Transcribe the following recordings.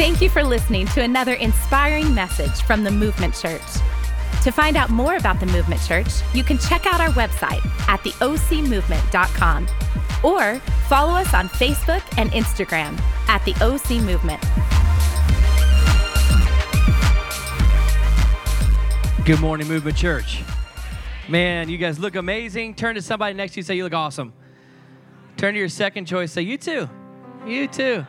Thank you for listening to another inspiring message from the Movement Church. To find out more about the Movement Church, you can check out our website at theocmovement.com or follow us on Facebook and Instagram at the OC Movement. Good morning, Movement Church. Man, you guys look amazing. Turn to somebody next to you, and say, You look awesome. Turn to your second choice, say, You too. You too.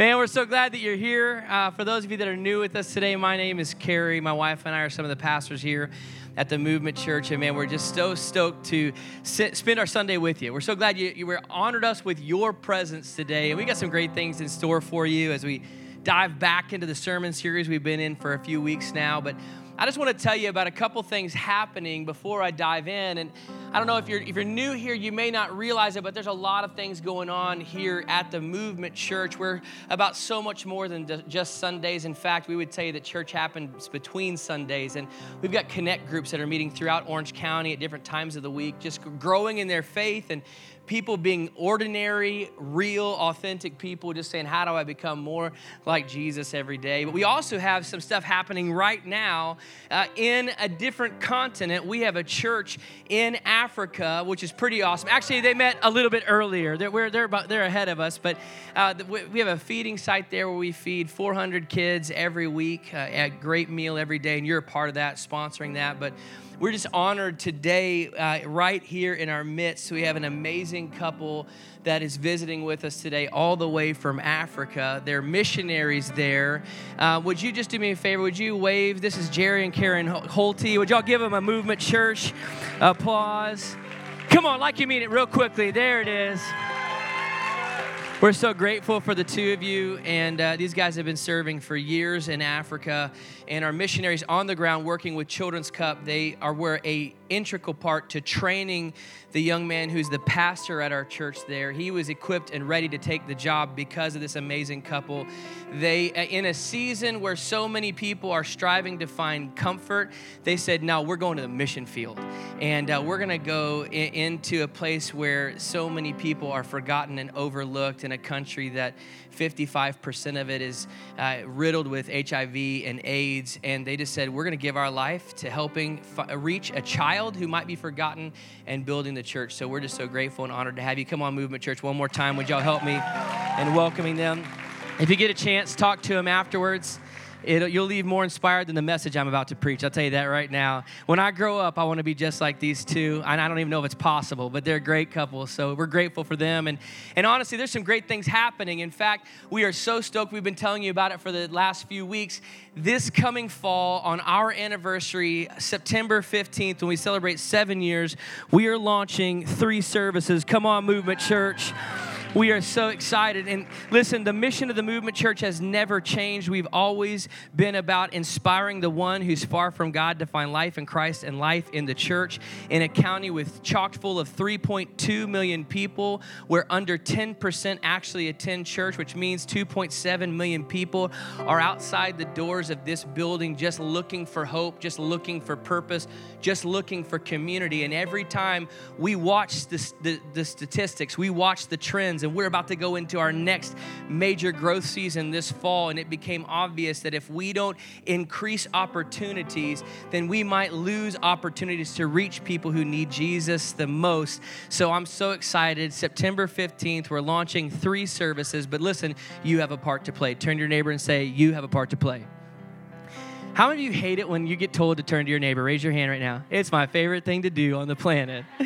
Man, we're so glad that you're here. Uh, for those of you that are new with us today, my name is Carey. My wife and I are some of the pastors here at the Movement Church. And man, we're just so stoked to sit, spend our Sunday with you. We're so glad you, you were honored us with your presence today. And we got some great things in store for you as we dive back into the sermon series we've been in for a few weeks now. But I just want to tell you about a couple things happening before I dive in. And I don't know if you're if you're new here, you may not realize it, but there's a lot of things going on here at the Movement Church. We're about so much more than just Sundays. In fact, we would say that church happens between Sundays, and we've got connect groups that are meeting throughout Orange County at different times of the week, just growing in their faith and people being ordinary, real, authentic people, just saying, How do I become more like Jesus every day? But we also have some stuff happening right now uh, in a different continent. We have a church in Africa, which is pretty awesome. Actually, they met a little bit earlier. They're, they're, about, they're ahead of us, but uh, we have a feeding site there where we feed 400 kids every week, uh, a great meal every day, and you're a part of that, sponsoring that. But we're just honored today, uh, right here in our midst. We have an amazing couple that is visiting with us today, all the way from Africa. They're missionaries there. Uh, would you just do me a favor? Would you wave? This is Jerry and Karen Holte. Would y'all give them a movement church applause? Come on, like you mean it, real quickly. There it is. We're so grateful for the two of you, and uh, these guys have been serving for years in Africa, and our missionaries on the ground working with Children's Cup. They are where a integral part to training the young man who's the pastor at our church there. He was equipped and ready to take the job because of this amazing couple. They, uh, in a season where so many people are striving to find comfort, they said, No, we're going to the mission field. And uh, we're going to go in, into a place where so many people are forgotten and overlooked in a country that 55% of it is uh, riddled with HIV and AIDS. And they just said, We're going to give our life to helping f- reach a child who might be forgotten and building the church. So we're just so grateful and honored to have you. Come on, Movement Church, one more time. Would y'all help me in welcoming them? If you get a chance, talk to them afterwards. It'll, you'll leave more inspired than the message I'm about to preach. I'll tell you that right now. When I grow up, I want to be just like these two. And I don't even know if it's possible, but they're a great couple. So we're grateful for them. And, and honestly, there's some great things happening. In fact, we are so stoked. We've been telling you about it for the last few weeks. This coming fall, on our anniversary, September 15th, when we celebrate seven years, we are launching three services. Come on, Movement Church. We are so excited. And listen, the mission of the Movement Church has never changed. We've always been about inspiring the one who's far from God to find life in Christ and life in the church. In a county with chock full of 3.2 million people, where under 10% actually attend church, which means 2.7 million people are outside the doors of this building just looking for hope, just looking for purpose, just looking for community. And every time we watch the, the, the statistics, we watch the trends, and we're about to go into our next major growth season this fall. And it became obvious that if we don't increase opportunities, then we might lose opportunities to reach people who need Jesus the most. So I'm so excited. September 15th, we're launching three services. But listen, you have a part to play. Turn to your neighbor and say, You have a part to play. How many of you hate it when you get told to turn to your neighbor? Raise your hand right now. It's my favorite thing to do on the planet.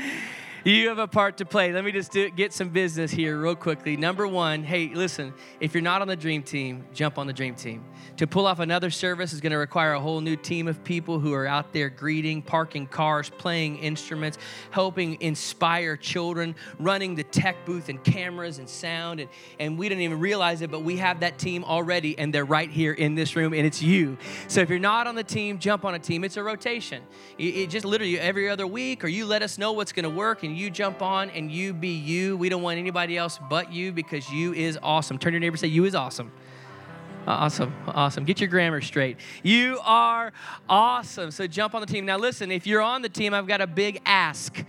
you have a part to play. Let me just do, get some business here real quickly. Number one, hey, listen, if you're not on the dream team, jump on the dream team. To pull off another service is going to require a whole new team of people who are out there greeting, parking cars, playing instruments, helping inspire children, running the tech booth and cameras and sound. And, and we didn't even realize it, but we have that team already, and they're right here in this room, and it's you. So if you're not on the team, jump on a team. It's a rotation. It, it just literally every other week, or you let us know what's going to work, and you jump on and you be you. We don't want anybody else but you because you is awesome. Turn your neighbor say, You is awesome. Uh, awesome, awesome. Get your grammar straight. You are awesome. So jump on the team. Now, listen, if you're on the team, I've got a big ask.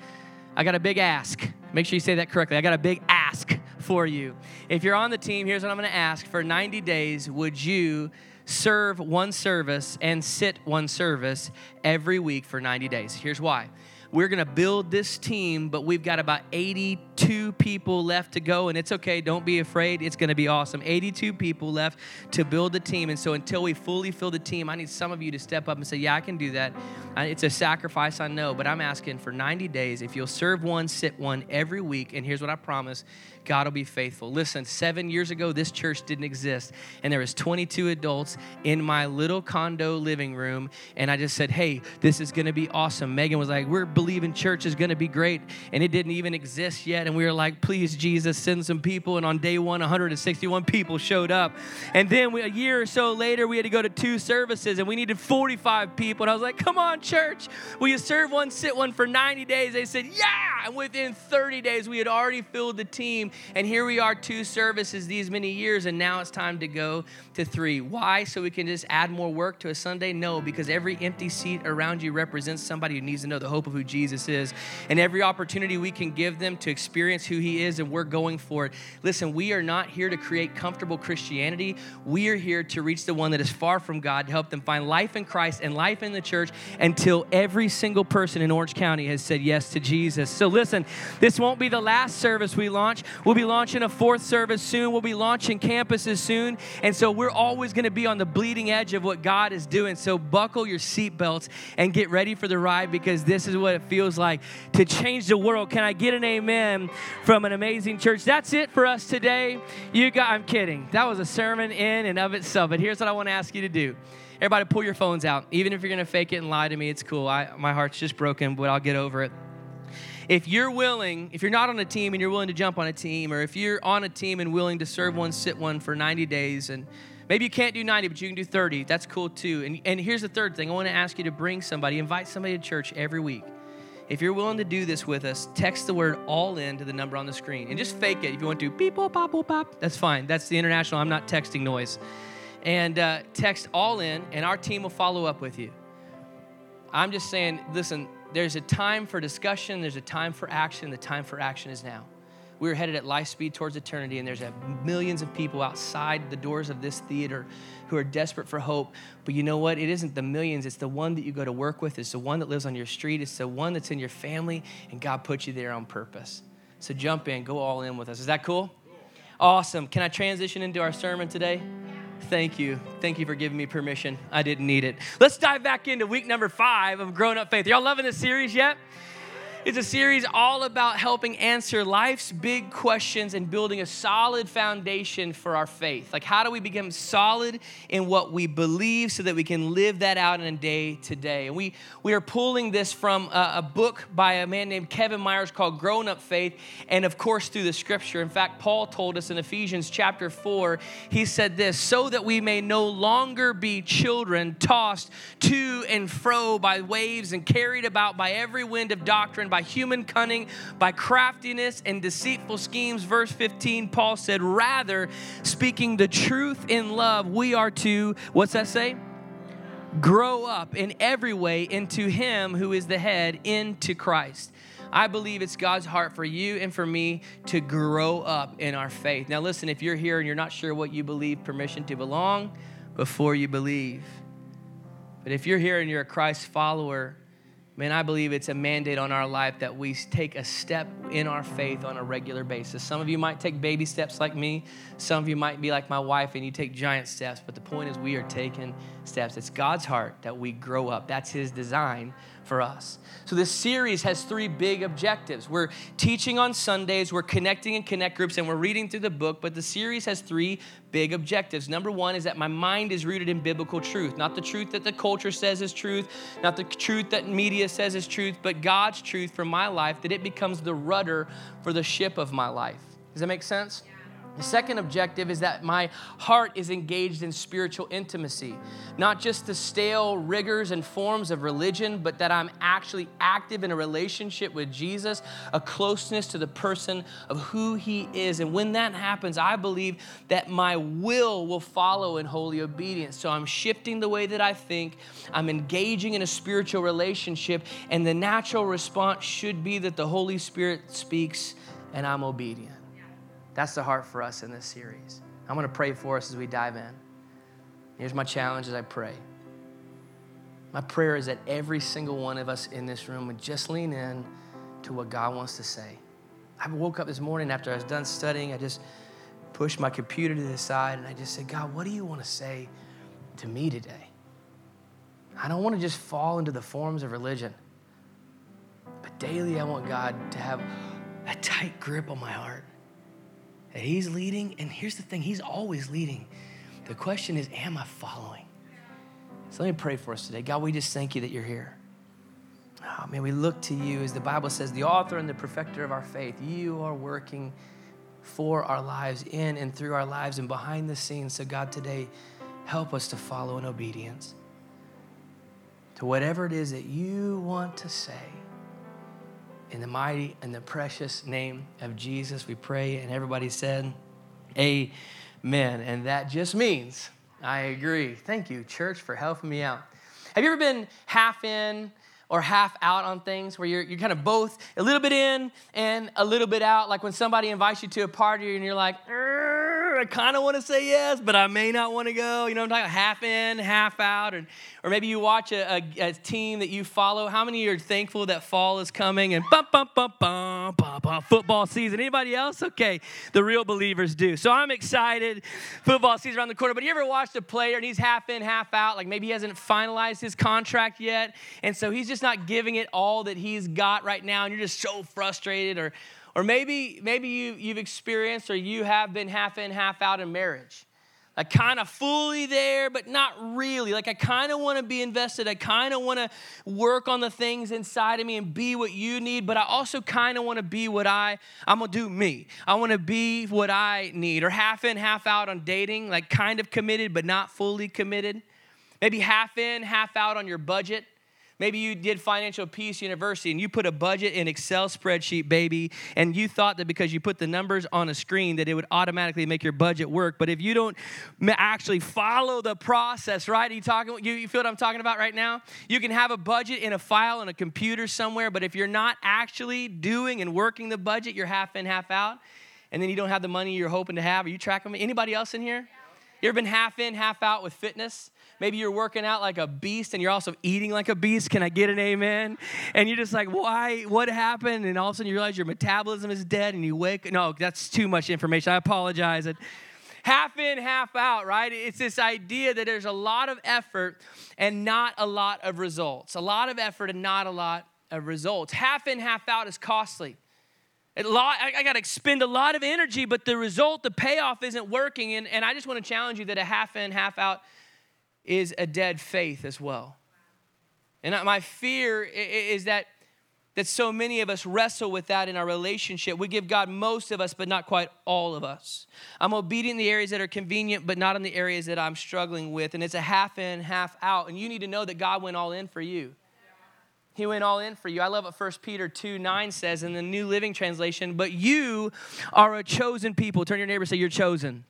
I got a big ask. Make sure you say that correctly. I got a big ask for you. If you're on the team, here's what I'm going to ask. For 90 days, would you serve one service and sit one service every week for 90 days? Here's why. We're going to build this team, but we've got about 82 people left to go, and it's okay. Don't be afraid. It's going to be awesome. 82 people left to build the team. And so until we fully fill the team, I need some of you to step up and say, Yeah, I can do that. It's a sacrifice, I know, but I'm asking for 90 days. If you'll serve one, sit one every week, and here's what I promise God will be faithful. Listen, seven years ago, this church didn't exist, and there was 22 adults in my little condo living room, and I just said, "Hey, this is going to be awesome." Megan was like, "We're believing church is going to be great," and it didn't even exist yet, and we were like, "Please, Jesus, send some people." And on day one, 161 people showed up, and then we, a year or so later, we had to go to two services, and we needed 45 people, and I was like, "Come on, church, will you serve one, sit one for 90 days?" They said, "Yeah," and within 30 days, we had already filled the team and here we are, two services these many years, and now it's time to go to three. Why? So we can just add more work to a Sunday? No, because every empty seat around you represents somebody who needs to know the hope of who Jesus is. And every opportunity we can give them to experience who He is, and we're going for it. Listen, we are not here to create comfortable Christianity. We are here to reach the one that is far from God, to help them find life in Christ and life in the church until every single person in Orange County has said yes to Jesus. So listen, this won't be the last service we launch. We'll be launching a fourth service soon. We'll be launching campuses soon. And so we're always going to be on the bleeding edge of what God is doing. So buckle your seatbelts and get ready for the ride because this is what it feels like to change the world. Can I get an amen from an amazing church? That's it for us today. You got, I'm kidding. That was a sermon in and of itself. But here's what I want to ask you to do. Everybody, pull your phones out. Even if you're going to fake it and lie to me, it's cool. I, my heart's just broken, but I'll get over it if you're willing, if you're not on a team and you're willing to jump on a team, or if you're on a team and willing to serve one, sit one for 90 days, and maybe you can't do 90, but you can do 30, that's cool too. And, and here's the third thing I want to ask you to bring somebody, invite somebody to church every week. If you're willing to do this with us, text the word all in to the number on the screen and just fake it. If you want to, beep, pop, pop, pop, that's fine. That's the international, I'm not texting noise. And uh, text all in, and our team will follow up with you. I'm just saying, listen, there's a time for discussion, there's a time for action. The time for action is now. We're headed at life speed towards eternity, and there's millions of people outside the doors of this theater who are desperate for hope. But you know what? It isn't the millions, it's the one that you go to work with, it's the one that lives on your street, it's the one that's in your family, and God put you there on purpose. So jump in, go all in with us. Is that cool? Awesome. Can I transition into our sermon today? Thank you. Thank you for giving me permission. I didn't need it. Let's dive back into week number five of Growing Up Faith. Y'all loving this series yet? It's a series all about helping answer life's big questions and building a solid foundation for our faith. Like, how do we become solid in what we believe so that we can live that out in a day to day? And we, we are pulling this from a, a book by a man named Kevin Myers called Grown Up Faith, and of course, through the scripture. In fact, Paul told us in Ephesians chapter 4, he said this so that we may no longer be children tossed to and fro by waves and carried about by every wind of doctrine by human cunning, by craftiness and deceitful schemes. Verse 15, Paul said, Rather, speaking the truth in love, we are to, what's that say? Grow up in every way into Him who is the head, into Christ. I believe it's God's heart for you and for me to grow up in our faith. Now, listen, if you're here and you're not sure what you believe, permission to belong before you believe. But if you're here and you're a Christ follower, Man, I believe it's a mandate on our life that we take a step in our faith on a regular basis. Some of you might take baby steps like me. Some of you might be like my wife and you take giant steps. But the point is, we are taking steps. It's God's heart that we grow up. That's His design for us. So, this series has three big objectives. We're teaching on Sundays, we're connecting in connect groups, and we're reading through the book, but the series has three big objectives. Number one is that my mind is rooted in biblical truth, not the truth that the culture says is truth, not the truth that media says is truth, but God's truth for my life, that it becomes the rudder for the ship of my life. Does that make sense? The second objective is that my heart is engaged in spiritual intimacy, not just the stale rigors and forms of religion, but that I'm actually active in a relationship with Jesus, a closeness to the person of who he is. And when that happens, I believe that my will will follow in holy obedience. So I'm shifting the way that I think, I'm engaging in a spiritual relationship, and the natural response should be that the Holy Spirit speaks and I'm obedient. That's the heart for us in this series. I'm going to pray for us as we dive in. Here's my challenge as I pray. My prayer is that every single one of us in this room would just lean in to what God wants to say. I woke up this morning after I was done studying. I just pushed my computer to the side and I just said, God, what do you want to say to me today? I don't want to just fall into the forms of religion, but daily I want God to have a tight grip on my heart. That He's leading, and here's the thing He's always leading. The question is, am I following? So let me pray for us today. God, we just thank you that you're here. Ah, oh, man, we look to you as the Bible says, the author and the perfecter of our faith. You are working for our lives, in and through our lives, and behind the scenes. So, God, today, help us to follow in obedience to whatever it is that you want to say. In the mighty and the precious name of Jesus, we pray. And everybody said, Amen. And that just means I agree. Thank you, church, for helping me out. Have you ever been half in or half out on things where you're, you're kind of both a little bit in and a little bit out? Like when somebody invites you to a party and you're like, I kind of want to say yes, but I may not want to go. You know I'm talking? Half in, half out. And, or maybe you watch a, a, a, team that you follow. How many are thankful that fall is coming and bum, bum, bum, bum, bum, bum, football season? Anybody else? Okay, the real believers do. So I'm excited. Football season around the corner. But you ever watched a player and he's half in, half out? Like maybe he hasn't finalized his contract yet. And so he's just not giving it all that he's got right now. And you're just so frustrated or or maybe, maybe you, you've experienced or you have been half in, half out in marriage. Like kind of fully there, but not really. Like I kind of want to be invested. I kind of want to work on the things inside of me and be what you need, but I also kind of want to be what I, I'm going to do me. I want to be what I need. Or half in, half out on dating, like kind of committed, but not fully committed. Maybe half in, half out on your budget. Maybe you did Financial Peace University and you put a budget in Excel spreadsheet, baby, and you thought that because you put the numbers on a screen that it would automatically make your budget work. But if you don't actually follow the process, right? Are you talking? You, feel what I'm talking about right now? You can have a budget in a file on a computer somewhere, but if you're not actually doing and working the budget, you're half in, half out, and then you don't have the money you're hoping to have. Are you tracking me? Anybody else in here? You ever been half in, half out with fitness? Maybe you're working out like a beast and you're also eating like a beast. Can I get an amen? And you're just like, why? What happened? And all of a sudden you realize your metabolism is dead and you wake. No, that's too much information. I apologize. It, half in, half out, right? It's this idea that there's a lot of effort and not a lot of results. A lot of effort and not a lot of results. Half in, half out is costly. Lot, I, got to expend a lot of energy, but the result, the payoff isn't working. And, and I just want to challenge you that a half in, half out is a dead faith as well. And my fear is that, that so many of us wrestle with that in our relationship. We give God most of us, but not quite all of us. I'm obedient in the areas that are convenient, but not in the areas that I'm struggling with. And it's a half in, half out. And you need to know that God went all in for you. He went all in for you. I love what 1 Peter 2 9 says in the New Living Translation, but you are a chosen people. Turn your neighbor say, You're chosen.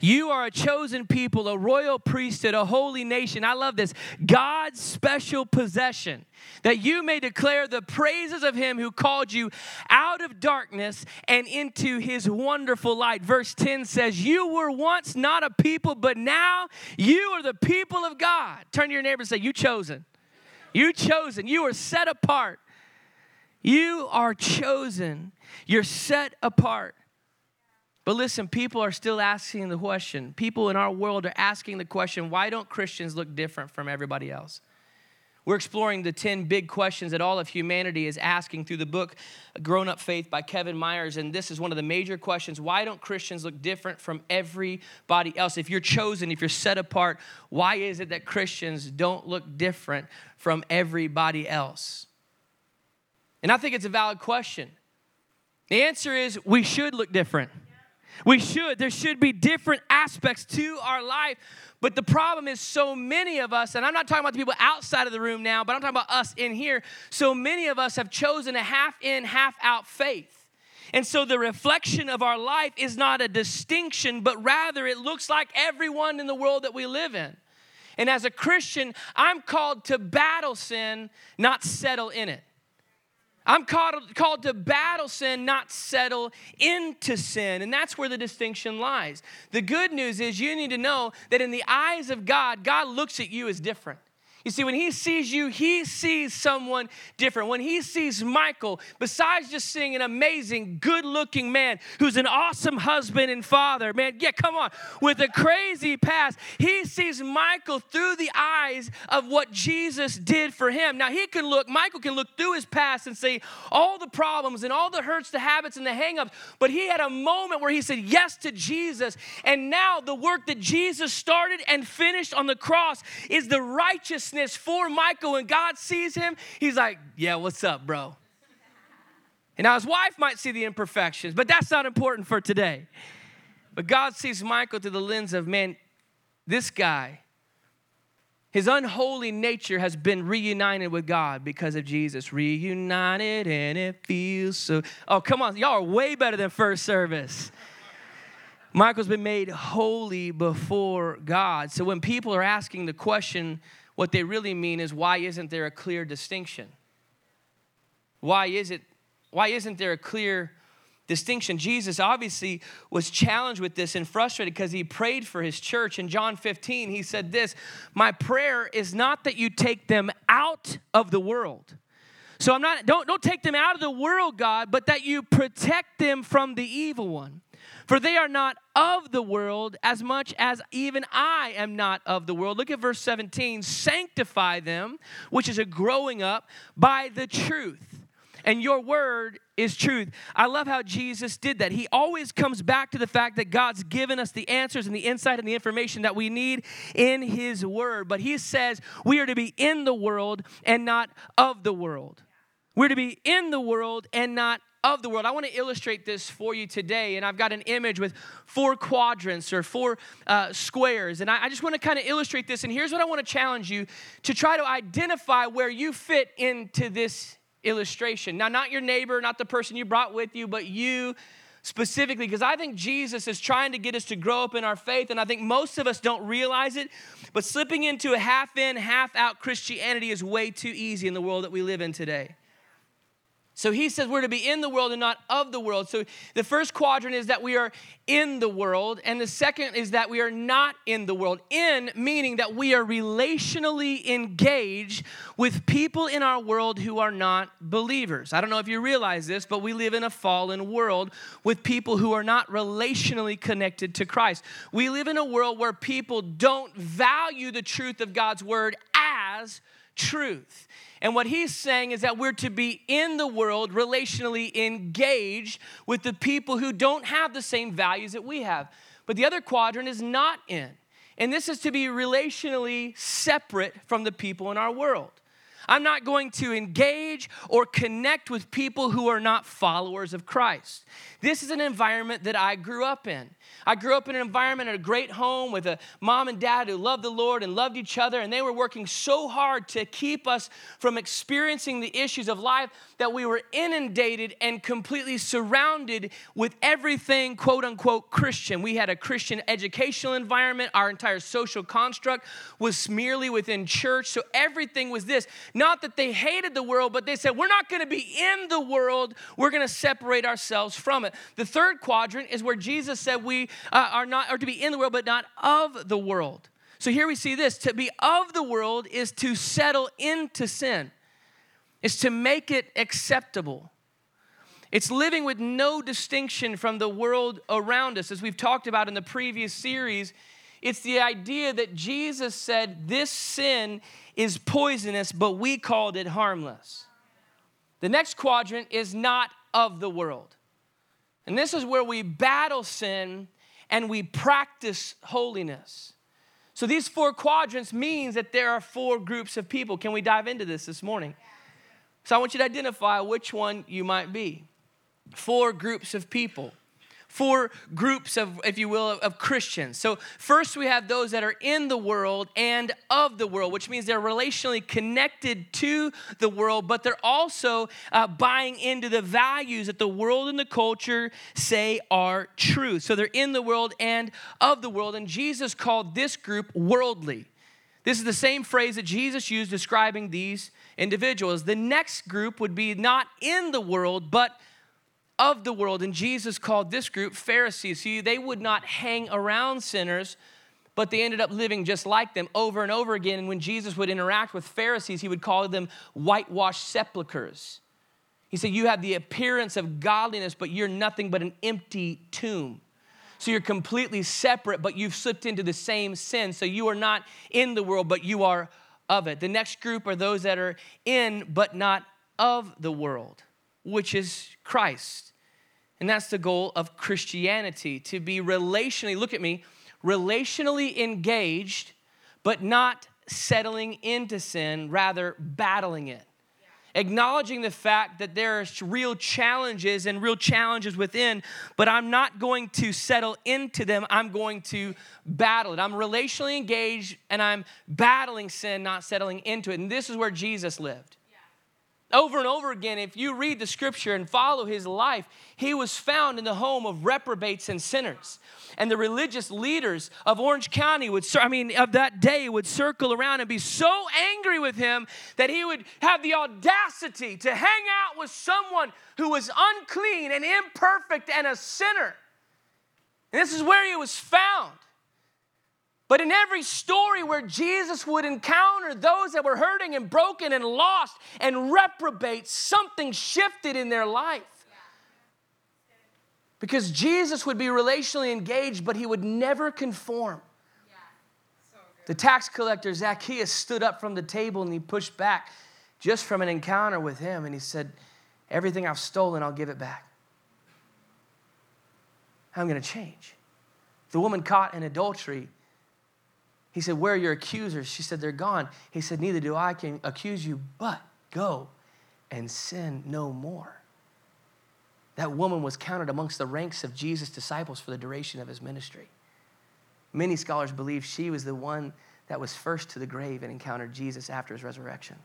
You are a chosen people, a royal priesthood, a holy nation. I love this. God's special possession, that you may declare the praises of him who called you out of darkness and into his wonderful light. Verse 10 says, You were once not a people, but now you are the people of God. Turn to your neighbor and say, You chosen. You chosen. You are set apart. You are chosen. You're set apart. But listen, people are still asking the question. People in our world are asking the question why don't Christians look different from everybody else? We're exploring the 10 big questions that all of humanity is asking through the book Grown Up Faith by Kevin Myers. And this is one of the major questions. Why don't Christians look different from everybody else? If you're chosen, if you're set apart, why is it that Christians don't look different from everybody else? And I think it's a valid question. The answer is we should look different. We should. There should be different aspects to our life. But the problem is, so many of us, and I'm not talking about the people outside of the room now, but I'm talking about us in here. So many of us have chosen a half in, half out faith. And so the reflection of our life is not a distinction, but rather it looks like everyone in the world that we live in. And as a Christian, I'm called to battle sin, not settle in it. I'm called, called to battle sin, not settle into sin. And that's where the distinction lies. The good news is you need to know that in the eyes of God, God looks at you as different. You see, when he sees you, he sees someone different. When he sees Michael, besides just seeing an amazing, good looking man who's an awesome husband and father, man, yeah, come on, with a crazy past, he sees Michael through the eyes of what Jesus did for him. Now, he can look, Michael can look through his past and see all the problems and all the hurts, the habits, and the hangups, but he had a moment where he said yes to Jesus. And now the work that Jesus started and finished on the cross is the righteousness righteousness for Michael. When God sees him, he's like, Yeah, what's up, bro? And now his wife might see the imperfections, but that's not important for today. But God sees Michael through the lens of, man, this guy, his unholy nature has been reunited with God because of Jesus. Reunited and it feels so. Oh, come on. Y'all are way better than first service. Michael's been made holy before God. So when people are asking the question, what they really mean is why isn't there a clear distinction? Why is it why isn't there a clear distinction? Jesus obviously was challenged with this and frustrated because he prayed for his church. In John 15, he said this, "My prayer is not that you take them out of the world." So I'm not don't don't take them out of the world, God, but that you protect them from the evil one. For they are not of the world as much as even I am not of the world. Look at verse 17. Sanctify them, which is a growing up, by the truth. And your word is truth. I love how Jesus did that. He always comes back to the fact that God's given us the answers and the insight and the information that we need in His word. But He says we are to be in the world and not of the world. We're to be in the world and not of the world. I want to illustrate this for you today, and I've got an image with four quadrants or four uh, squares, and I, I just want to kind of illustrate this. And here's what I want to challenge you to try to identify where you fit into this illustration. Now, not your neighbor, not the person you brought with you, but you specifically, because I think Jesus is trying to get us to grow up in our faith, and I think most of us don't realize it. But slipping into a half in, half out Christianity is way too easy in the world that we live in today. So he says we're to be in the world and not of the world. So the first quadrant is that we are in the world, and the second is that we are not in the world. In meaning that we are relationally engaged with people in our world who are not believers. I don't know if you realize this, but we live in a fallen world with people who are not relationally connected to Christ. We live in a world where people don't value the truth of God's word as truth. And what he's saying is that we're to be in the world, relationally engaged with the people who don't have the same values that we have. But the other quadrant is not in. And this is to be relationally separate from the people in our world. I'm not going to engage or connect with people who are not followers of Christ. This is an environment that I grew up in. I grew up in an environment at a great home with a mom and dad who loved the Lord and loved each other, and they were working so hard to keep us from experiencing the issues of life that we were inundated and completely surrounded with everything quote unquote Christian. We had a Christian educational environment, our entire social construct was merely within church, so everything was this. Not that they hated the world, but they said, We're not gonna be in the world, we're gonna separate ourselves from it. The third quadrant is where Jesus said we uh, are not, are to be in the world, but not of the world. So here we see this to be of the world is to settle into sin, is to make it acceptable. It's living with no distinction from the world around us. As we've talked about in the previous series, it's the idea that Jesus said this sin is poisonous, but we called it harmless. The next quadrant is not of the world. And this is where we battle sin and we practice holiness. So these four quadrants means that there are four groups of people. Can we dive into this this morning? So I want you to identify which one you might be. Four groups of people four groups of, if you will, of Christians. So, first we have those that are in the world and of the world, which means they're relationally connected to the world, but they're also uh, buying into the values that the world and the culture say are true. So, they're in the world and of the world. And Jesus called this group worldly. This is the same phrase that Jesus used describing these individuals. The next group would be not in the world, but of the world. And Jesus called this group Pharisees. See, they would not hang around sinners, but they ended up living just like them over and over again. And when Jesus would interact with Pharisees, he would call them whitewashed sepulchres. He said, You have the appearance of godliness, but you're nothing but an empty tomb. So you're completely separate, but you've slipped into the same sin. So you are not in the world, but you are of it. The next group are those that are in, but not of the world, which is Christ. And that's the goal of Christianity to be relationally, look at me, relationally engaged, but not settling into sin, rather battling it. Acknowledging the fact that there are real challenges and real challenges within, but I'm not going to settle into them. I'm going to battle it. I'm relationally engaged and I'm battling sin, not settling into it. And this is where Jesus lived. Over and over again, if you read the scripture and follow his life, he was found in the home of reprobates and sinners. And the religious leaders of Orange County would, I mean, of that day would circle around and be so angry with him that he would have the audacity to hang out with someone who was unclean and imperfect and a sinner. And this is where he was found. But in every story where Jesus would encounter those that were hurting and broken and lost and reprobate, something shifted in their life. Because Jesus would be relationally engaged, but he would never conform. The tax collector, Zacchaeus, stood up from the table and he pushed back just from an encounter with him. And he said, Everything I've stolen, I'll give it back. I'm going to change. The woman caught in adultery, he said, Where are your accusers? She said, They're gone. He said, Neither do I can accuse you, but go and sin no more. That woman was counted amongst the ranks of Jesus' disciples for the duration of his ministry. Many scholars believe she was the one that was first to the grave and encountered Jesus after his resurrection.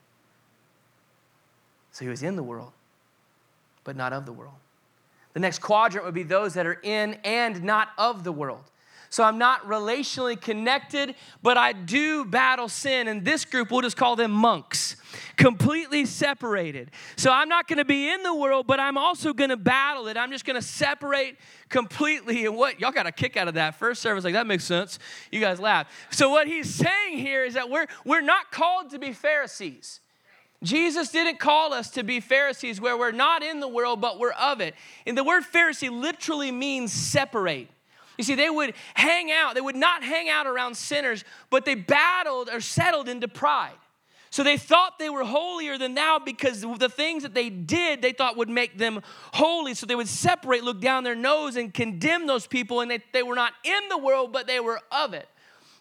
So he was in the world, but not of the world. The next quadrant would be those that are in and not of the world. So I'm not relationally connected, but I do battle sin. And this group, we'll just call them monks, completely separated. So I'm not going to be in the world, but I'm also going to battle it. I'm just going to separate completely. And what y'all got a kick out of that first service? Like that makes sense. You guys laugh. So what he's saying here is that we're we're not called to be Pharisees. Jesus didn't call us to be Pharisees where we're not in the world, but we're of it. And the word Pharisee literally means separate. You see, they would hang out, they would not hang out around sinners, but they battled or settled into pride. So they thought they were holier than thou because the things that they did they thought would make them holy. So they would separate, look down their nose, and condemn those people, and they, they were not in the world, but they were of it.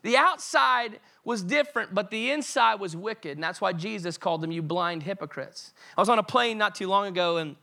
The outside was different, but the inside was wicked. And that's why Jesus called them, you blind hypocrites. I was on a plane not too long ago, and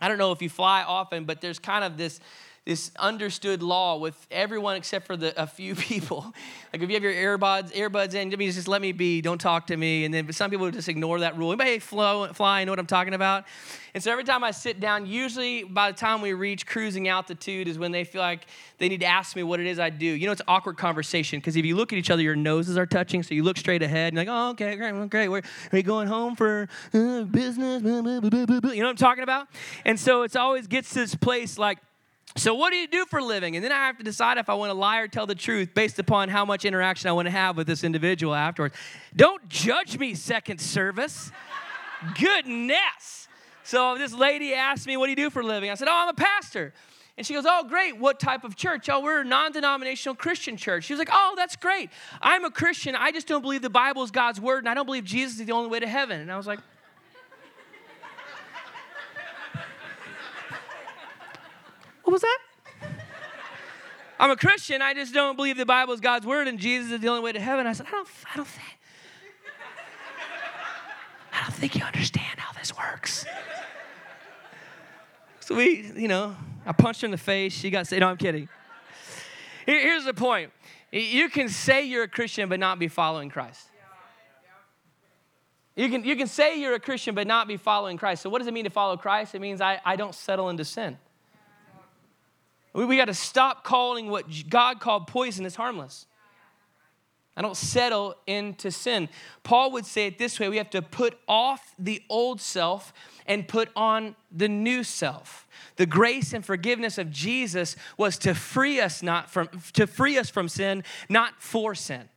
I don't know if you fly often, but there's kind of this this understood law with everyone except for the, a few people. Like if you have your earbuds, earbuds in, just let me be, don't talk to me. And then some people just ignore that rule. Anybody flow, fly, know what I'm talking about? And so every time I sit down, usually by the time we reach cruising altitude is when they feel like they need to ask me what it is I do. You know, it's awkward conversation because if you look at each other, your noses are touching, so you look straight ahead and like, oh, okay, great, great. Where, are you going home for uh, business? You know what I'm talking about? And so it's always gets to this place like, so, what do you do for a living? And then I have to decide if I want to lie or tell the truth based upon how much interaction I want to have with this individual afterwards. Don't judge me, second service. Goodness. So, this lady asked me, What do you do for a living? I said, Oh, I'm a pastor. And she goes, Oh, great. What type of church? Oh, we're a non denominational Christian church. She was like, Oh, that's great. I'm a Christian. I just don't believe the Bible is God's word, and I don't believe Jesus is the only way to heaven. And I was like, What was that? I'm a Christian. I just don't believe the Bible is God's word and Jesus is the only way to heaven. I said, I don't, I don't think, I don't think you understand how this works. So we, you know, I punched her in the face. She got say, no, I'm kidding. here's the point. You can say you're a Christian but not be following Christ. You can, you can say you're a Christian but not be following Christ. So what does it mean to follow Christ? It means I, I don't settle into sin. We, we got to stop calling what God called poison as harmless. I don't settle into sin. Paul would say it this way we have to put off the old self and put on the new self. The grace and forgiveness of Jesus was to free us not from to free us from sin, not for sin.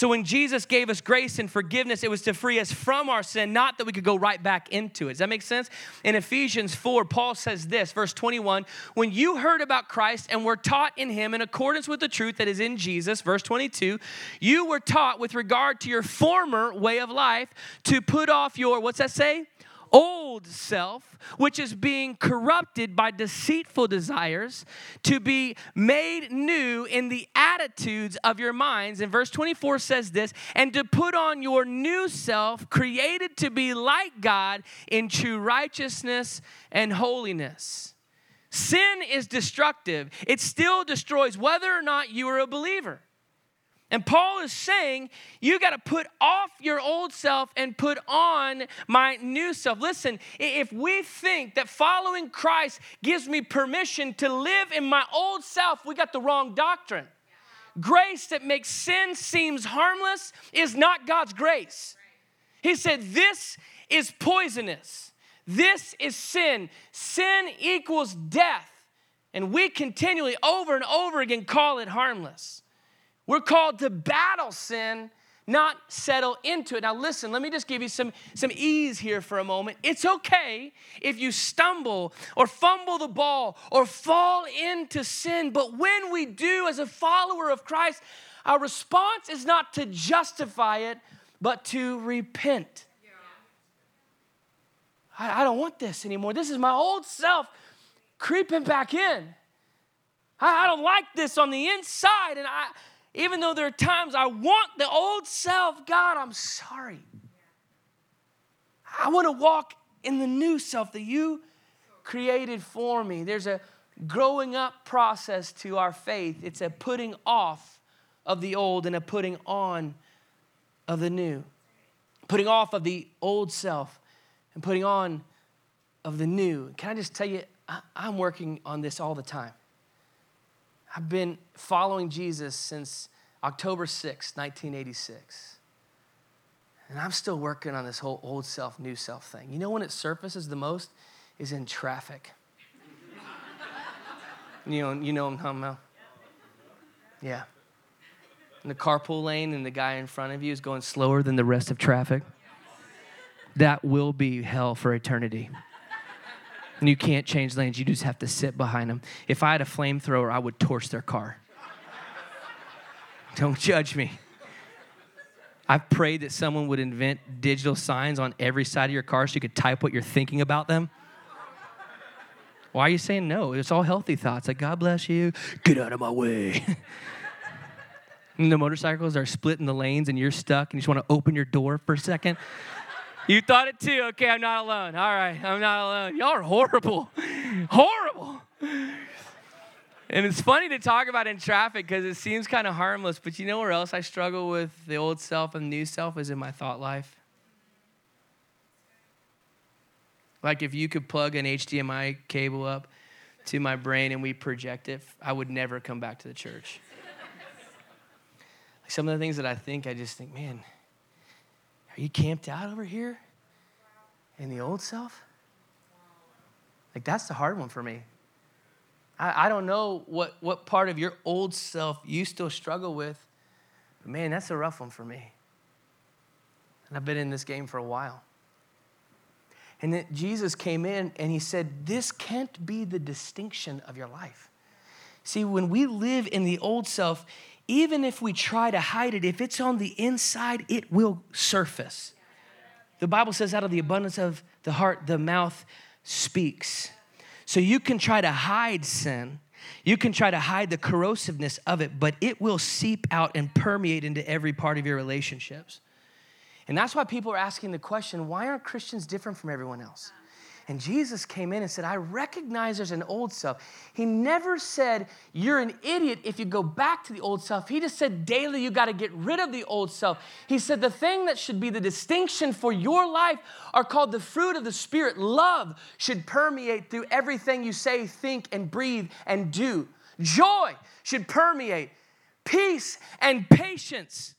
So when Jesus gave us grace and forgiveness, it was to free us from our sin, not that we could go right back into it. Does that make sense? In Ephesians 4, Paul says this, verse 21 When you heard about Christ and were taught in him in accordance with the truth that is in Jesus, verse 22, you were taught with regard to your former way of life to put off your, what's that say? Old self, which is being corrupted by deceitful desires, to be made new in the attitudes of your minds. And verse 24 says this, and to put on your new self, created to be like God in true righteousness and holiness. Sin is destructive, it still destroys whether or not you are a believer. And Paul is saying, you got to put off your old self and put on my new self. Listen, if we think that following Christ gives me permission to live in my old self, we got the wrong doctrine. Grace that makes sin seems harmless is not God's grace. He said, This is poisonous. This is sin. Sin equals death. And we continually, over and over again, call it harmless. We're called to battle sin, not settle into it. Now, listen, let me just give you some, some ease here for a moment. It's okay if you stumble or fumble the ball or fall into sin, but when we do as a follower of Christ, our response is not to justify it, but to repent. I, don't want this anymore. This is my old self creeping back in. I don't like this on the inside, and I, even though there are times I want the old self, God, I'm sorry. I want to walk in the new self that you created for me. There's a growing up process to our faith, it's a putting off of the old and a putting on of the new. Putting off of the old self and putting on of the new. Can I just tell you, I'm working on this all the time. I've been following Jesus since October 6, 1986. And I'm still working on this whole old self, new self thing. You know when it surfaces the most? Is in traffic. you know, you know what I'm talking about? Yeah. In the carpool lane and the guy in front of you is going slower than the rest of traffic. That will be hell for eternity and you can't change lanes. You just have to sit behind them. If I had a flamethrower, I would torch their car. Don't judge me. I've prayed that someone would invent digital signs on every side of your car so you could type what you're thinking about them. Why are you saying no? It's all healthy thoughts like, God bless you, get out of my way. and the motorcycles are splitting the lanes and you're stuck and you just want to open your door for a second. You thought it too. Okay, I'm not alone. All right, I'm not alone. Y'all are horrible. horrible. And it's funny to talk about in traffic because it seems kind of harmless, but you know where else I struggle with the old self and new self is in my thought life. Like if you could plug an HDMI cable up to my brain and we project it, I would never come back to the church. like Some of the things that I think, I just think, man, are you camped out over here in the old self? Like, that's the hard one for me. I, I don't know what, what part of your old self you still struggle with, but man, that's a rough one for me. And I've been in this game for a while. And then Jesus came in and he said, This can't be the distinction of your life. See, when we live in the old self, even if we try to hide it, if it's on the inside, it will surface. The Bible says, out of the abundance of the heart, the mouth speaks. So you can try to hide sin. You can try to hide the corrosiveness of it, but it will seep out and permeate into every part of your relationships. And that's why people are asking the question why aren't Christians different from everyone else? And Jesus came in and said, I recognize there's an old self. He never said, You're an idiot if you go back to the old self. He just said, Daily, you got to get rid of the old self. He said, The thing that should be the distinction for your life are called the fruit of the Spirit. Love should permeate through everything you say, think, and breathe and do. Joy should permeate, peace and patience.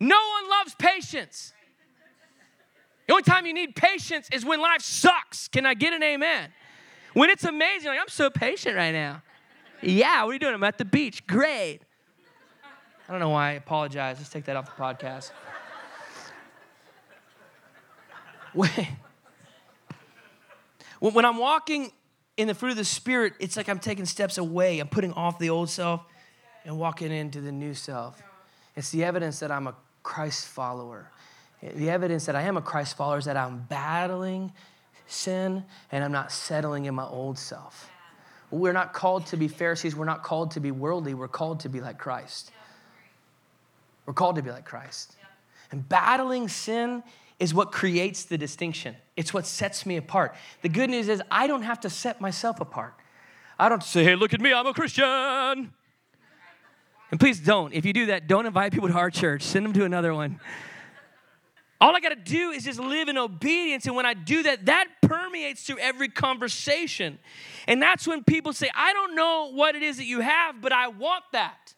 No one loves patience. The only time you need patience is when life sucks. Can I get an amen? When it's amazing, like, I'm so patient right now. Yeah, what are you doing? I'm at the beach. Great. I don't know why I apologize. Let's take that off the podcast. when I'm walking in the fruit of the Spirit, it's like I'm taking steps away. I'm putting off the old self and walking into the new self. It's the evidence that I'm a Christ follower. The evidence that I am a Christ follower is that I'm battling sin and I'm not settling in my old self. We're not called to be Pharisees. We're not called to be worldly. We're called to be like Christ. We're called to be like Christ. And battling sin is what creates the distinction. It's what sets me apart. The good news is I don't have to set myself apart. I don't say, hey, look at me, I'm a Christian. And please don't. If you do that, don't invite people to our church. Send them to another one. All I got to do is just live in obedience. And when I do that, that permeates through every conversation. And that's when people say, I don't know what it is that you have, but I want that.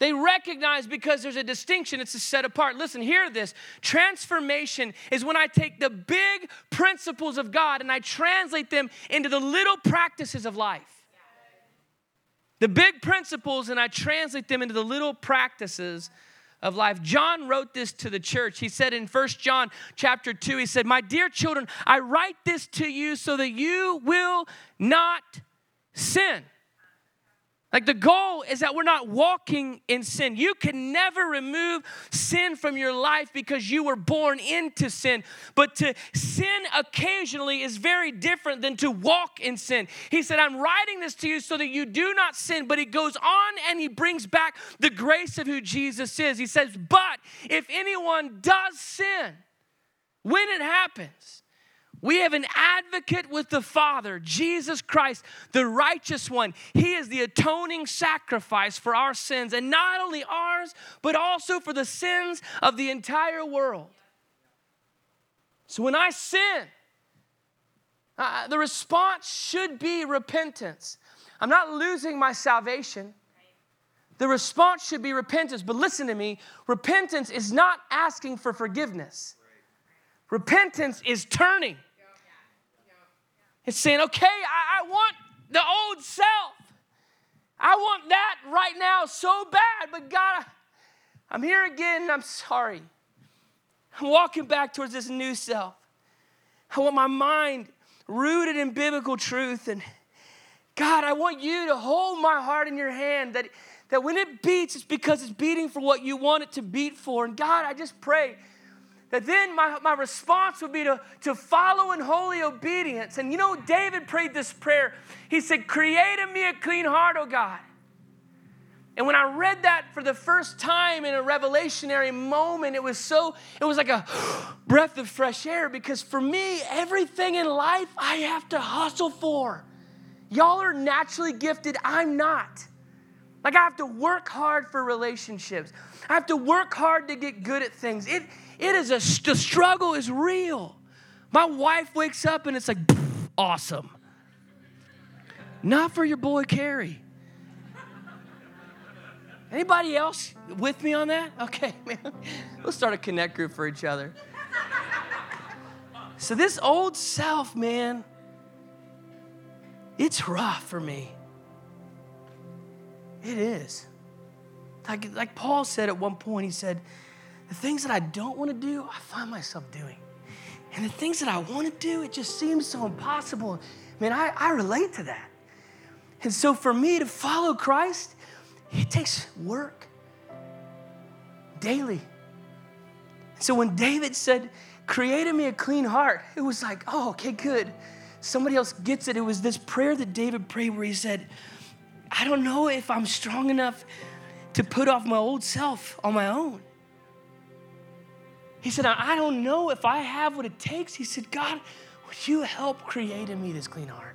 They recognize because there's a distinction, it's a set apart. Listen, hear this. Transformation is when I take the big principles of God and I translate them into the little practices of life. The big principles and I translate them into the little practices of life. John wrote this to the church. He said in First John chapter 2, he said, My dear children, I write this to you so that you will not sin. Like the goal is that we're not walking in sin. You can never remove sin from your life because you were born into sin. But to sin occasionally is very different than to walk in sin. He said, I'm writing this to you so that you do not sin. But he goes on and he brings back the grace of who Jesus is. He says, But if anyone does sin, when it happens, we have an advocate with the Father, Jesus Christ, the righteous one. He is the atoning sacrifice for our sins, and not only ours, but also for the sins of the entire world. So when I sin, uh, the response should be repentance. I'm not losing my salvation. The response should be repentance. But listen to me repentance is not asking for forgiveness, repentance is turning. It's saying, okay, I, I want the old self. I want that right now so bad, but God, I'm here again I'm sorry. I'm walking back towards this new self. I want my mind rooted in biblical truth. And God, I want you to hold my heart in your hand that, that when it beats, it's because it's beating for what you want it to beat for. And God, I just pray that then my, my response would be to, to follow in holy obedience. And you know, David prayed this prayer. He said, Create in me a clean heart, O God. And when I read that for the first time in a revelationary moment, it was so, it was like a breath of fresh air because for me, everything in life I have to hustle for. Y'all are naturally gifted, I'm not. Like I have to work hard for relationships. I have to work hard to get good at things. It, it is a, the struggle is real. My wife wakes up and it's like, awesome. Not for your boy Carey. Anybody else with me on that? Okay, man. We'll start a connect group for each other. So, this old self, man, it's rough for me. It is. Like, like Paul said at one point, he said, the things that I don't want to do, I find myself doing. And the things that I want to do, it just seems so impossible. Man, I, I relate to that. And so for me to follow Christ, it takes work daily. So when David said, Create in me a clean heart, it was like, oh, okay, good. Somebody else gets it. It was this prayer that David prayed where he said, I don't know if I'm strong enough to put off my old self on my own. He said, I don't know if I have what it takes. He said, God, would you help create in me this clean heart?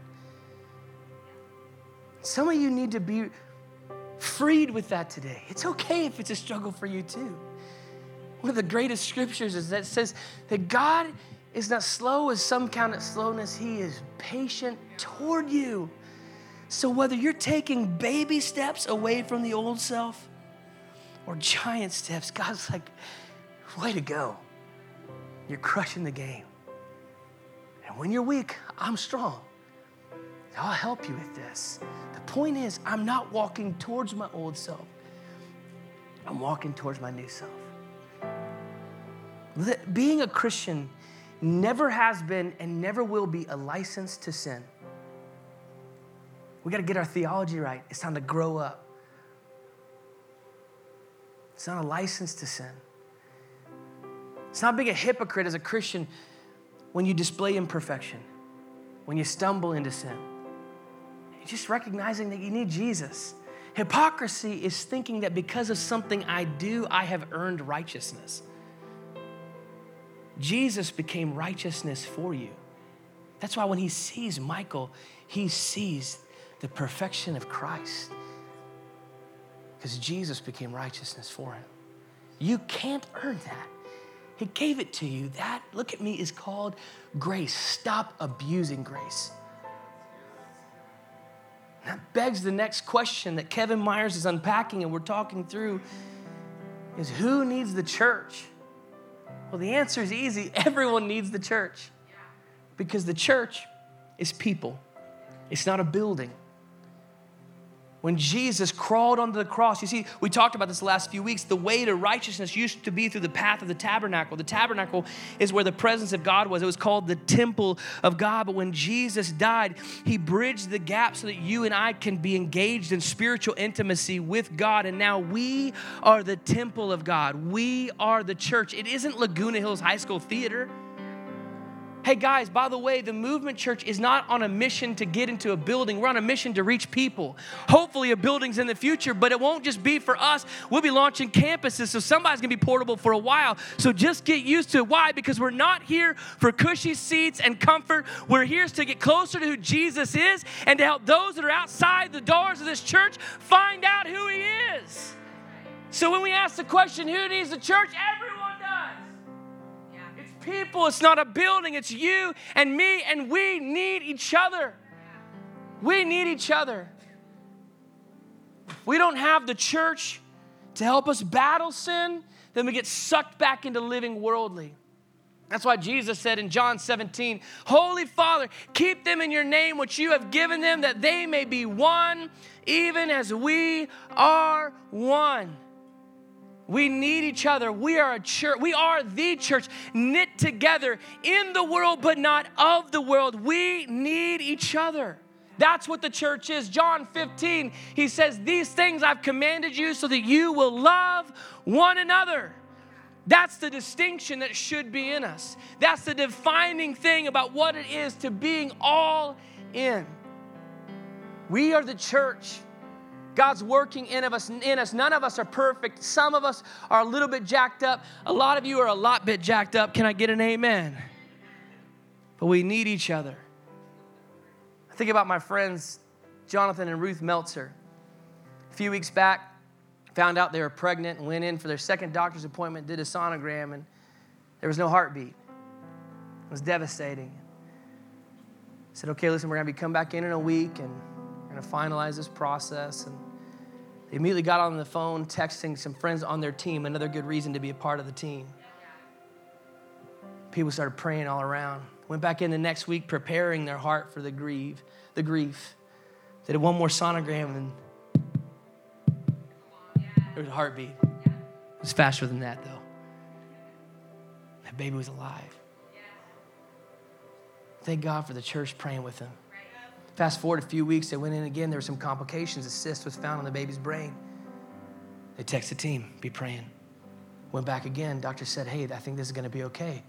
Some of you need to be freed with that today. It's okay if it's a struggle for you too. One of the greatest scriptures is that says that God is not slow as some count it slowness, He is patient toward you. So whether you're taking baby steps away from the old self, or giant steps, God's like, way to go. You're crushing the game. And when you're weak, I'm strong. I'll help you with this. The point is, I'm not walking towards my old self, I'm walking towards my new self. Being a Christian never has been and never will be a license to sin. We got to get our theology right. It's time to grow up. It's not a license to sin. It's not being a hypocrite as a Christian when you display imperfection, when you stumble into sin. You're just recognizing that you need Jesus. Hypocrisy is thinking that because of something I do, I have earned righteousness. Jesus became righteousness for you. That's why when he sees Michael, he sees the perfection of Christ. Because Jesus became righteousness for him. You can't earn that. He gave it to you. That, look at me, is called grace. Stop abusing grace. That begs the next question that Kevin Myers is unpacking and we're talking through is who needs the church? Well, the answer is easy. Everyone needs the church because the church is people, it's not a building when Jesus crawled onto the cross. You see, we talked about this last few weeks. The way to righteousness used to be through the path of the tabernacle. The tabernacle is where the presence of God was. It was called the temple of God. But when Jesus died, he bridged the gap so that you and I can be engaged in spiritual intimacy with God. And now we are the temple of God. We are the church. It isn't Laguna Hills High School Theater. Hey guys, by the way, the movement church is not on a mission to get into a building. We're on a mission to reach people. Hopefully, a building's in the future, but it won't just be for us. We'll be launching campuses, so somebody's gonna be portable for a while. So just get used to it. Why? Because we're not here for cushy seats and comfort. We're here to get closer to who Jesus is and to help those that are outside the doors of this church find out who He is. So when we ask the question, who needs the church? Everyone people, it's not a building, it's you and me, and we need each other. We need each other. We don't have the church to help us battle sin, then we get sucked back into living worldly. That's why Jesus said in John 17, Holy Father, keep them in your name which you have given them, that they may be one, even as we are one. We need each other. We are a church. We are the church knit together in the world, but not of the world. We need each other. That's what the church is. John 15, he says, These things I've commanded you so that you will love one another. That's the distinction that should be in us. That's the defining thing about what it is to being all in. We are the church God's working in of us in us. None of us are perfect. Some of us are a little bit jacked up. A lot of you are a lot bit jacked up. Can I get an amen? But we need each other. I think about my friends Jonathan and Ruth Meltzer. A few weeks back, found out they were pregnant and went in for their second doctor's appointment, did a sonogram, and there was no heartbeat. It was devastating. I said, okay, listen, we're gonna be come back in in a week and we're gonna finalize this process. And they immediately got on the phone, texting some friends on their team, another good reason to be a part of the team. People started praying all around. Went back in the next week, preparing their heart for the grief. The grief. They did one more sonogram, and there was a heartbeat. It was faster than that, though. That baby was alive. Thank God for the church praying with them. Fast forward a few weeks, they went in again. There were some complications. A cyst was found on the baby's brain. They text the team, be praying. Went back again. Doctor said, hey, I think this is going to be okay.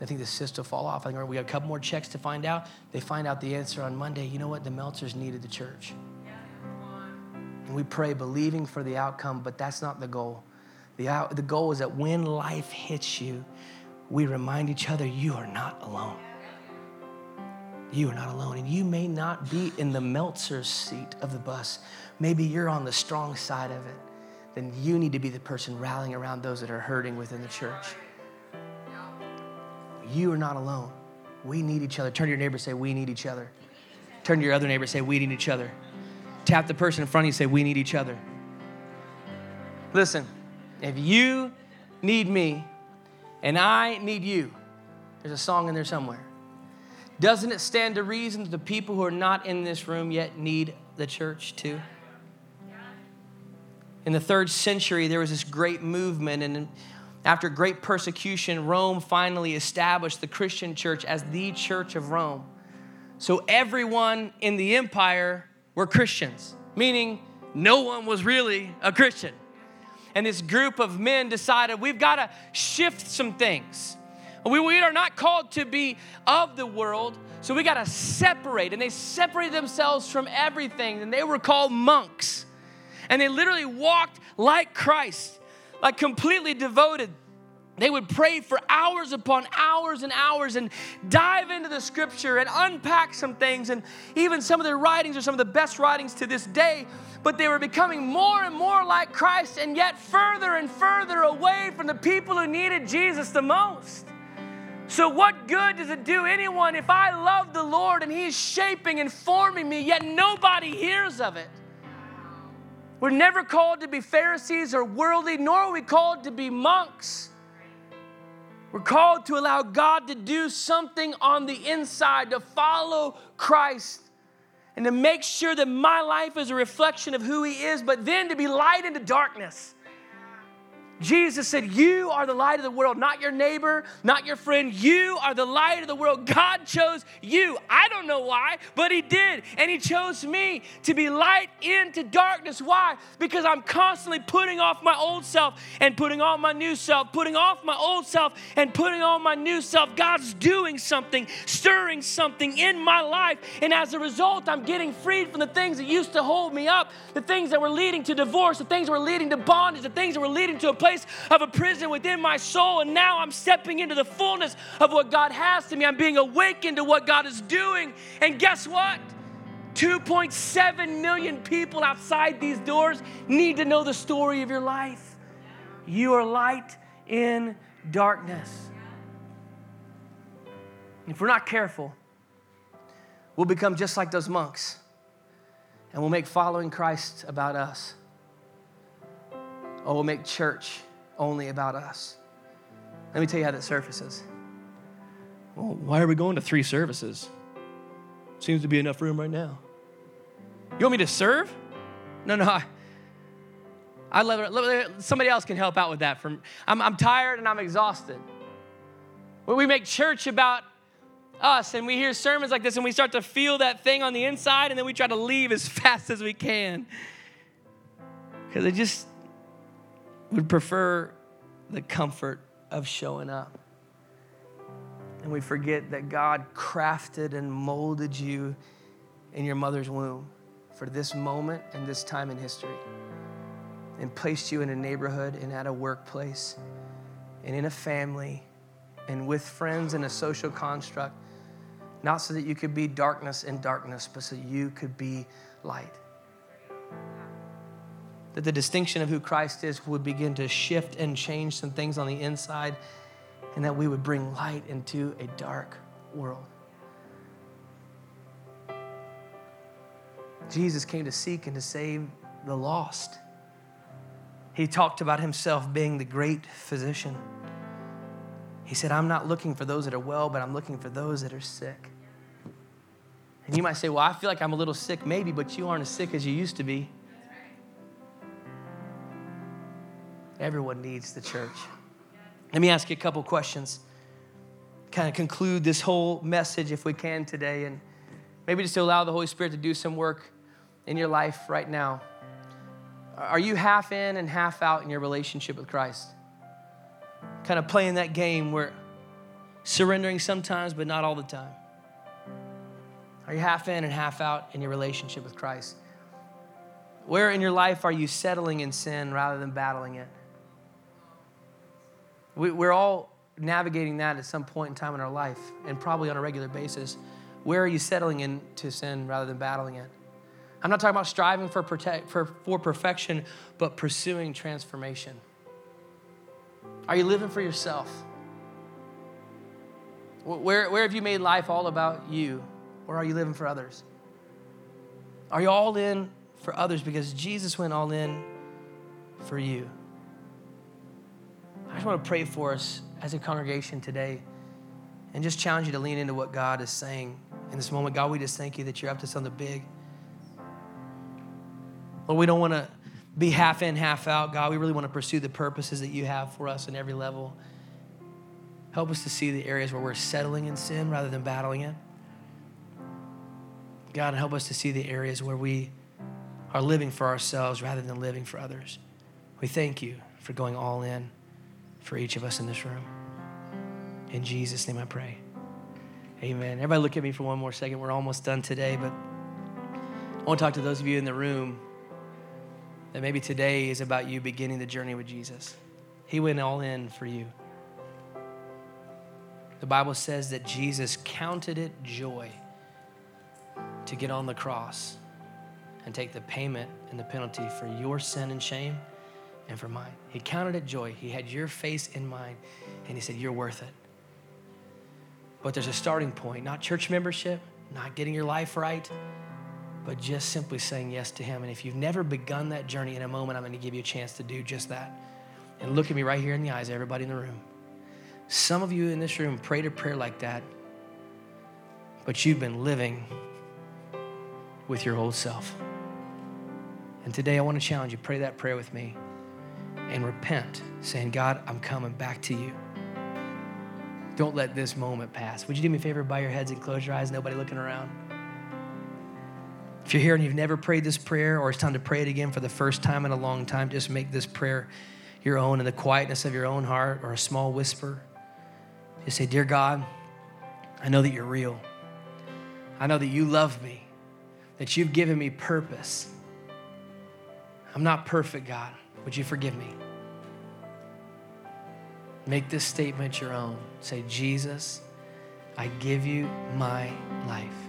I think the cyst will fall off. I think we got a couple more checks to find out. They find out the answer on Monday. You know what? The Meltzers needed the church. And we pray believing for the outcome, but that's not the goal. The, out, the goal is that when life hits you, we remind each other you are not alone you are not alone. And you may not be in the Meltzer seat of the bus. Maybe you're on the strong side of it. Then you need to be the person rallying around those that are hurting within the church. You are not alone. We need each other. Turn to your neighbor say, We need each other. Turn to your other neighbor say, We need each other. Tap the person in front of you and say, We need each other. Listen, if you need me and I need you, there's a song in there somewhere. Doesn't it stand to reason that the people who are not in this room yet need the church too? In the third century, there was this great movement, and after great persecution, Rome finally established the Christian church as the church of Rome. So everyone in the empire were Christians, meaning no one was really a Christian. And this group of men decided we've got to shift some things. We, we are not called to be of the world, so we got to separate. And they separated themselves from everything, and they were called monks. And they literally walked like Christ, like completely devoted they would pray for hours upon hours and hours and dive into the scripture and unpack some things. And even some of their writings are some of the best writings to this day. But they were becoming more and more like Christ and yet further and further away from the people who needed Jesus the most. So, what good does it do anyone if I love the Lord and He's shaping and forming me, yet nobody hears of it? We're never called to be Pharisees or worldly, nor are we called to be monks. We're called to allow God to do something on the inside, to follow Christ, and to make sure that my life is a reflection of who He is, but then to be light into darkness. Jesus said, You are the light of the world, not your neighbor, not your friend. You are the light of the world. God chose you. I don't know why, but He did. And He chose me to be light into darkness. Why? Because I'm constantly putting off my old self and putting on my new self, putting off my old self and putting on my new self. God's doing something, stirring something in my life. And as a result, I'm getting freed from the things that used to hold me up, the things that were leading to divorce, the things that were leading to bondage, the things that were leading to a place of a prison within my soul. And now I'm stepping into the fullness of what God has to me. I'm being awakened to what God is doing. And guess what? 2.7 million people outside these doors need to know the story of your life. You are light in darkness. If we're not careful, we'll become just like those monks and we'll make following Christ about us or we'll make church only about us. Let me tell you how that surfaces. Well, why are we going to three services? Seems to be enough room right now. You want me to serve? No, no. I, I love it. Somebody else can help out with that. From I'm, I'm tired and I'm exhausted. When we make church about us and we hear sermons like this and we start to feel that thing on the inside and then we try to leave as fast as we can because it just would prefer the comfort of showing up. And we forget that God crafted and molded you in your mother's womb for this moment and this time in history and placed you in a neighborhood and at a workplace and in a family and with friends in a social construct, not so that you could be darkness in darkness, but so you could be light that the distinction of who Christ is would begin to shift and change some things on the inside, and that we would bring light into a dark world. Jesus came to seek and to save the lost. He talked about himself being the great physician. He said, I'm not looking for those that are well, but I'm looking for those that are sick. And you might say, Well, I feel like I'm a little sick, maybe, but you aren't as sick as you used to be. Everyone needs the church. Let me ask you a couple questions. Kind of conclude this whole message if we can today, and maybe just allow the Holy Spirit to do some work in your life right now. Are you half in and half out in your relationship with Christ? Kind of playing that game where surrendering sometimes, but not all the time. Are you half in and half out in your relationship with Christ? Where in your life are you settling in sin rather than battling it? We, we're all navigating that at some point in time in our life and probably on a regular basis. Where are you settling into sin rather than battling it? I'm not talking about striving for, protect, for, for perfection, but pursuing transformation. Are you living for yourself? Where, where have you made life all about you, or are you living for others? Are you all in for others because Jesus went all in for you? I just want to pray for us as a congregation today and just challenge you to lean into what God is saying in this moment. God, we just thank you that you're up to something big. Lord, we don't want to be half in, half out. God, we really want to pursue the purposes that you have for us in every level. Help us to see the areas where we're settling in sin rather than battling it. God, help us to see the areas where we are living for ourselves rather than living for others. We thank you for going all in for each of us in this room. In Jesus' name I pray. Amen. Everybody look at me for one more second. We're almost done today, but I want to talk to those of you in the room that maybe today is about you beginning the journey with Jesus. He went all in for you. The Bible says that Jesus counted it joy to get on the cross and take the payment and the penalty for your sin and shame and for mine. He counted it joy. He had your face in mind, and He said, You're worth it. But there's a starting point, not church membership, not getting your life right, but just simply saying yes to Him. And if you've never begun that journey, in a moment, I'm going to give you a chance to do just that. And look at me right here in the eyes, everybody in the room. Some of you in this room prayed a prayer like that, but you've been living with your old self. And today I want to challenge you pray that prayer with me and repent, saying, God, I'm coming back to you. Don't let this moment pass. Would you do me a favor? Bow your heads and close your eyes, nobody looking around. If you're here and you've never prayed this prayer, or it's time to pray it again for the first time in a long time, just make this prayer your own in the quietness of your own heart or a small whisper. Just say, Dear God, I know that you're real. I know that you love me, that you've given me purpose. I'm not perfect, God. Would you forgive me? Make this statement your own. Say, Jesus, I give you my life.